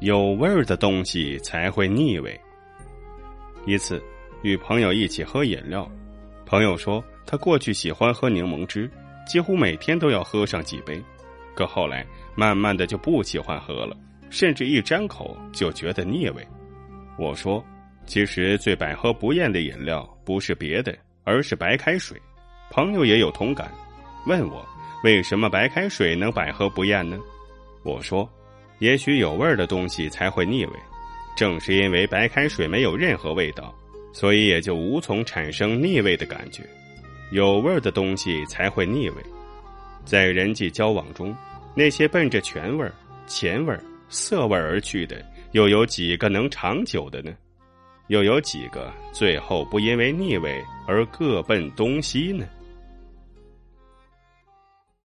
有味儿的东西才会腻味。一次，与朋友一起喝饮料，朋友说他过去喜欢喝柠檬汁，几乎每天都要喝上几杯，可后来慢慢的就不喜欢喝了，甚至一张口就觉得腻味。我说，其实最百喝不厌的饮料不是别的，而是白开水。朋友也有同感，问我为什么白开水能百喝不厌呢？我说，也许有味儿的东西才会腻味。正是因为白开水没有任何味道，所以也就无从产生腻味的感觉。有味儿的东西才会腻味。在人际交往中，那些奔着权味儿、钱味儿、色味儿而去的，又有几个能长久的呢？又有几个最后不因为腻味而各奔东西呢？